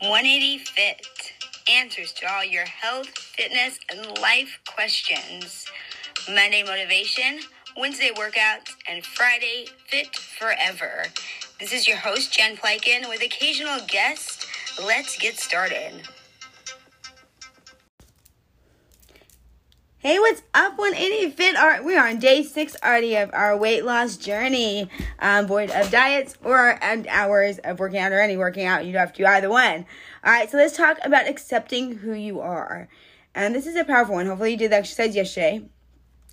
180 Fit answers to all your health, fitness, and life questions. Monday motivation, Wednesday workouts, and Friday fit forever. This is your host, Jen Plykin, with occasional guests. Let's get started. Hey, what's up, 180 Fit Art? We are on day six already of our weight loss journey. Um, void of diets or hours of working out or any working out. You don't have to do either one. All right, so let's talk about accepting who you are. And this is a powerful one. Hopefully, you did the exercise yesterday.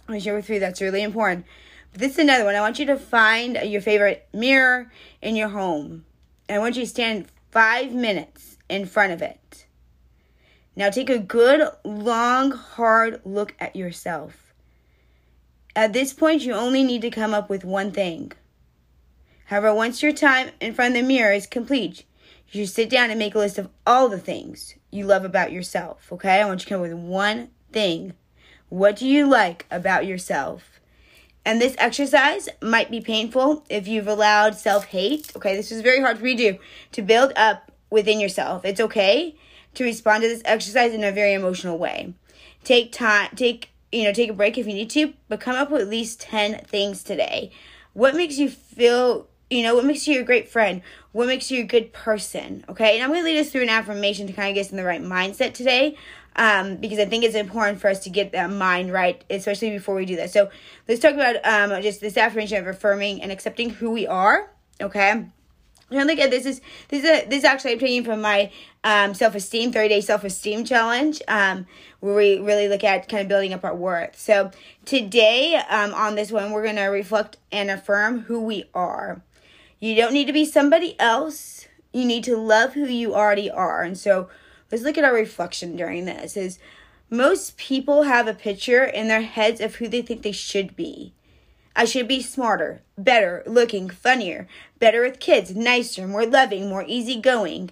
I share with you that's really important. But this is another one. I want you to find your favorite mirror in your home. And I want you to stand five minutes in front of it now take a good, long, hard look at yourself. At this point, you only need to come up with one thing. However, once your time in front of the mirror is complete, you should sit down and make a list of all the things you love about yourself. Okay? I want you to come up with one thing. What do you like about yourself? And this exercise might be painful if you've allowed self hate. Okay, this is very hard for you to do to build up within yourself. It's okay to respond to this exercise in a very emotional way. Take time, take you know, take a break if you need to, but come up with at least 10 things today. What makes you feel, you know, what makes you a great friend? What makes you a good person? Okay, and I'm going to lead us through an affirmation to kind of get us in the right mindset today. Um, because I think it's important for us to get that mind right, especially before we do that. So let's talk about um, just this affirmation of affirming and accepting who we are. Okay. And look at this is this is this is actually I'm taking from my um, self esteem thirty day self esteem challenge, um, where we really look at kind of building up our worth. So today um, on this one, we're gonna reflect and affirm who we are. You don't need to be somebody else. You need to love who you already are. And so let's look at our reflection during this. Is most people have a picture in their heads of who they think they should be. I should be smarter, better looking, funnier, better with kids, nicer, more loving, more easygoing.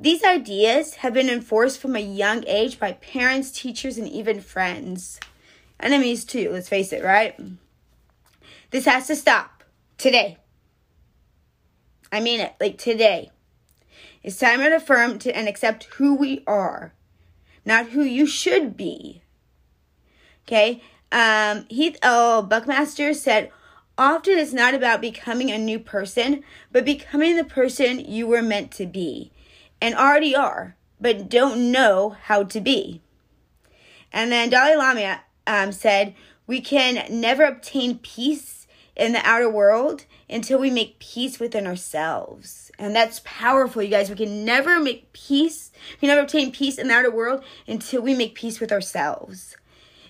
These ideas have been enforced from a young age by parents, teachers, and even friends. Enemies, too, let's face it, right? This has to stop today. I mean it, like today. It's time to affirm to, and accept who we are, not who you should be. Okay? Um, Heath L. Buckmaster said, Often it's not about becoming a new person, but becoming the person you were meant to be and already are, but don't know how to be. And then Dalai Lama um, said, We can never obtain peace in the outer world until we make peace within ourselves. And that's powerful, you guys. We can never make peace, we can never obtain peace in the outer world until we make peace with ourselves.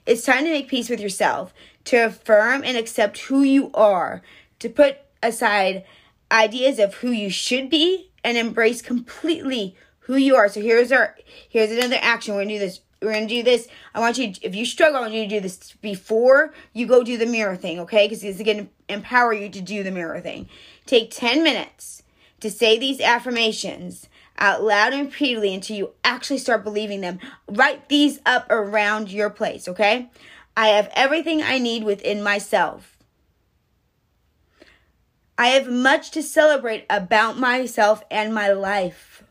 It's time to make peace with yourself, to affirm and accept who you are, to put aside ideas of who you should be and embrace completely who you are. So here's our here's another action. We're gonna do this. We're gonna do this. I want you, if you struggle, I want you to do this before you go do the mirror thing, okay? Because it's gonna empower you to do the mirror thing. Take 10 minutes to say these affirmations out loud and repeatedly until you actually start believing them. Write these up around your place, okay? I have everything I need within myself. I have much to celebrate about myself and my life.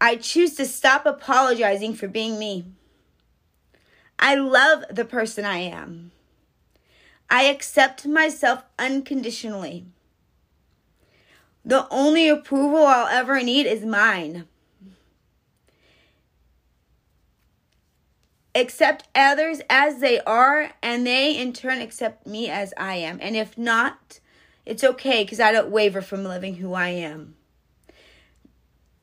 I choose to stop apologizing for being me. I love the person I am. I accept myself unconditionally. The only approval I'll ever need is mine. Accept others as they are, and they in turn accept me as I am. And if not, it's okay because I don't waver from living who I am.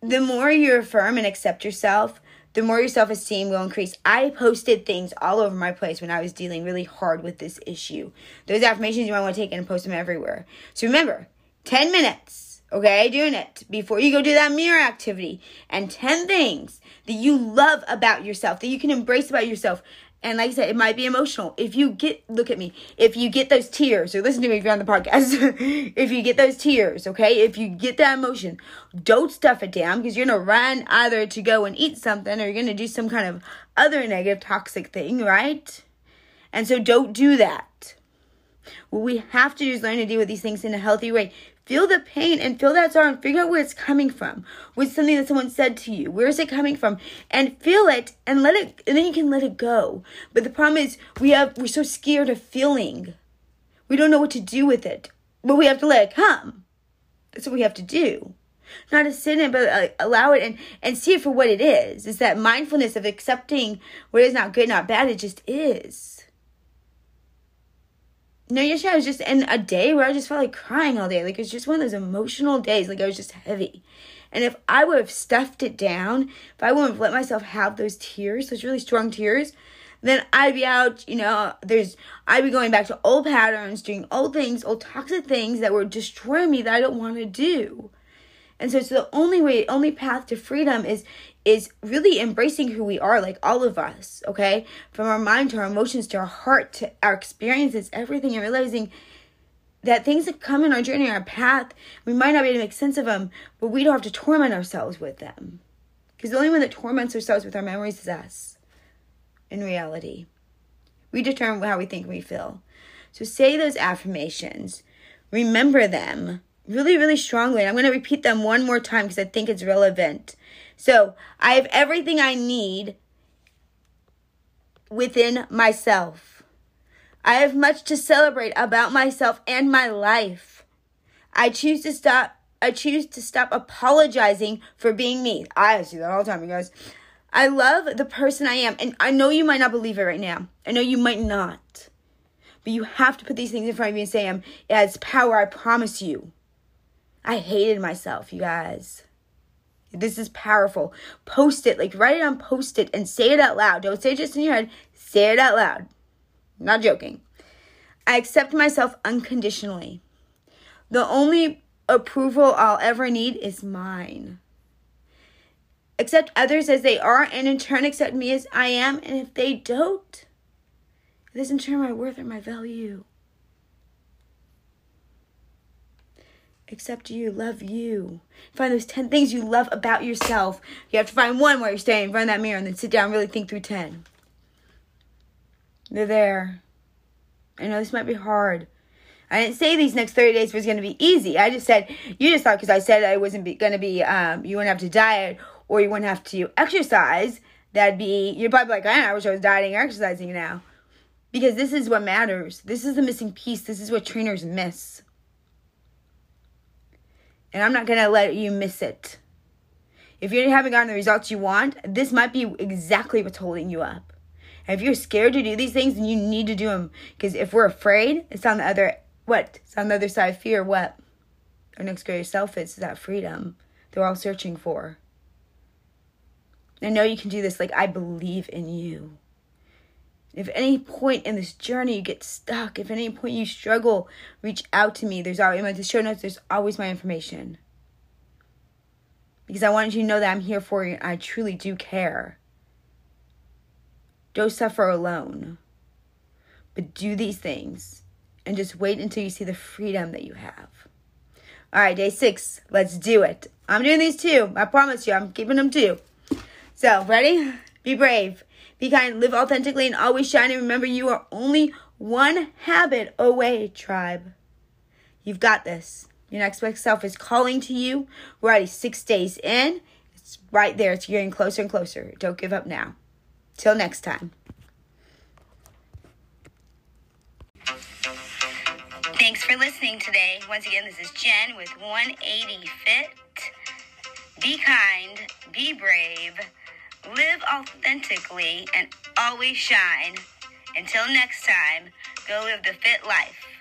The more you affirm and accept yourself, the more your self esteem will increase. I posted things all over my place when I was dealing really hard with this issue. Those affirmations you might want to take and post them everywhere. So remember, 10 minutes Okay, doing it before you go do that mirror activity. And 10 things that you love about yourself, that you can embrace about yourself. And like I said, it might be emotional. If you get, look at me, if you get those tears, or listen to me if you're on the podcast, if you get those tears, okay, if you get that emotion, don't stuff it down because you're gonna run either to go and eat something or you're gonna do some kind of other negative, toxic thing, right? And so don't do that. What we have to do is learn to deal with these things in a healthy way. Feel the pain and feel that sorrow and figure out where it's coming from. What's something that someone said to you? Where is it coming from? And feel it and let it and then you can let it go. But the problem is we have we're so scared of feeling. We don't know what to do with it. But we have to let it come. That's what we have to do. Not to sit in, but allow it and, and see it for what it is. It's that mindfulness of accepting what is not good, not bad. It just is. No, yesterday I was just in a day where I just felt like crying all day. Like it was just one of those emotional days. Like I was just heavy. And if I would have stuffed it down, if I wouldn't have let myself have those tears, those really strong tears, then I'd be out, you know, there's I'd be going back to old patterns, doing old things, old toxic things that were destroying me that I don't want to do. And so it's the only way, only path to freedom is is really embracing who we are, like all of us, okay? From our mind to our emotions to our heart to our experiences, everything, and realizing that things that come in our journey, our path, we might not be able to make sense of them, but we don't have to torment ourselves with them. Because the only one that torments ourselves with our memories is us in reality. We determine how we think we feel. So say those affirmations, remember them really, really strongly. I'm going to repeat them one more time because I think it's relevant. So I have everything I need within myself. I have much to celebrate about myself and my life. I choose to stop I choose to stop apologizing for being me. I see that all the time, you guys. I love the person I am, and I know you might not believe it right now. I know you might not. But you have to put these things in front of you and say, um, it has power, I promise you. I hated myself, you guys. This is powerful. Post it, like write it on post it and say it out loud. Don't say it just in your head, say it out loud. I'm not joking. I accept myself unconditionally. The only approval I'll ever need is mine. Accept others as they are and in turn accept me as I am. And if they don't, it doesn't turn my worth or my value. Accept you, love you. Find those 10 things you love about yourself. You have to find one while you're standing in front of that mirror and then sit down and really think through 10. They're there. I know this might be hard. I didn't say these next 30 days was going to be easy. I just said, you just thought because I said I wasn't going to be, um, you wouldn't have to diet or you wouldn't have to exercise. That'd be, you're probably like, I wish I was dieting or exercising now. Because this is what matters. This is the missing piece. This is what trainers miss and I'm not going to let you miss it. If you haven't gotten the results you want, this might be exactly what's holding you up. And if you're scared to do these things, then you need to do them. Because if we're afraid, it's on the other what? It's on the other side of fear. What? Our next greatest self is that freedom they're all searching for. I know you can do this. Like I believe in you. If any point in this journey you get stuck, if any point you struggle, reach out to me. There's always in my show notes. There's always my information because I wanted you to know that I'm here for you. and I truly do care. Don't suffer alone, but do these things and just wait until you see the freedom that you have. All right, day six. Let's do it. I'm doing these too. I promise you, I'm keeping them too. So, ready? Be brave. Be kind, live authentically, and always shine. And remember, you are only one habit away, tribe. You've got this. Your next best self is calling to you. We're already six days in. It's right there. It's getting closer and closer. Don't give up now. Till next time. Thanks for listening today. Once again, this is Jen with 180 Fit. Be kind, be brave live authentically, and always shine. Until next time, go live the fit life.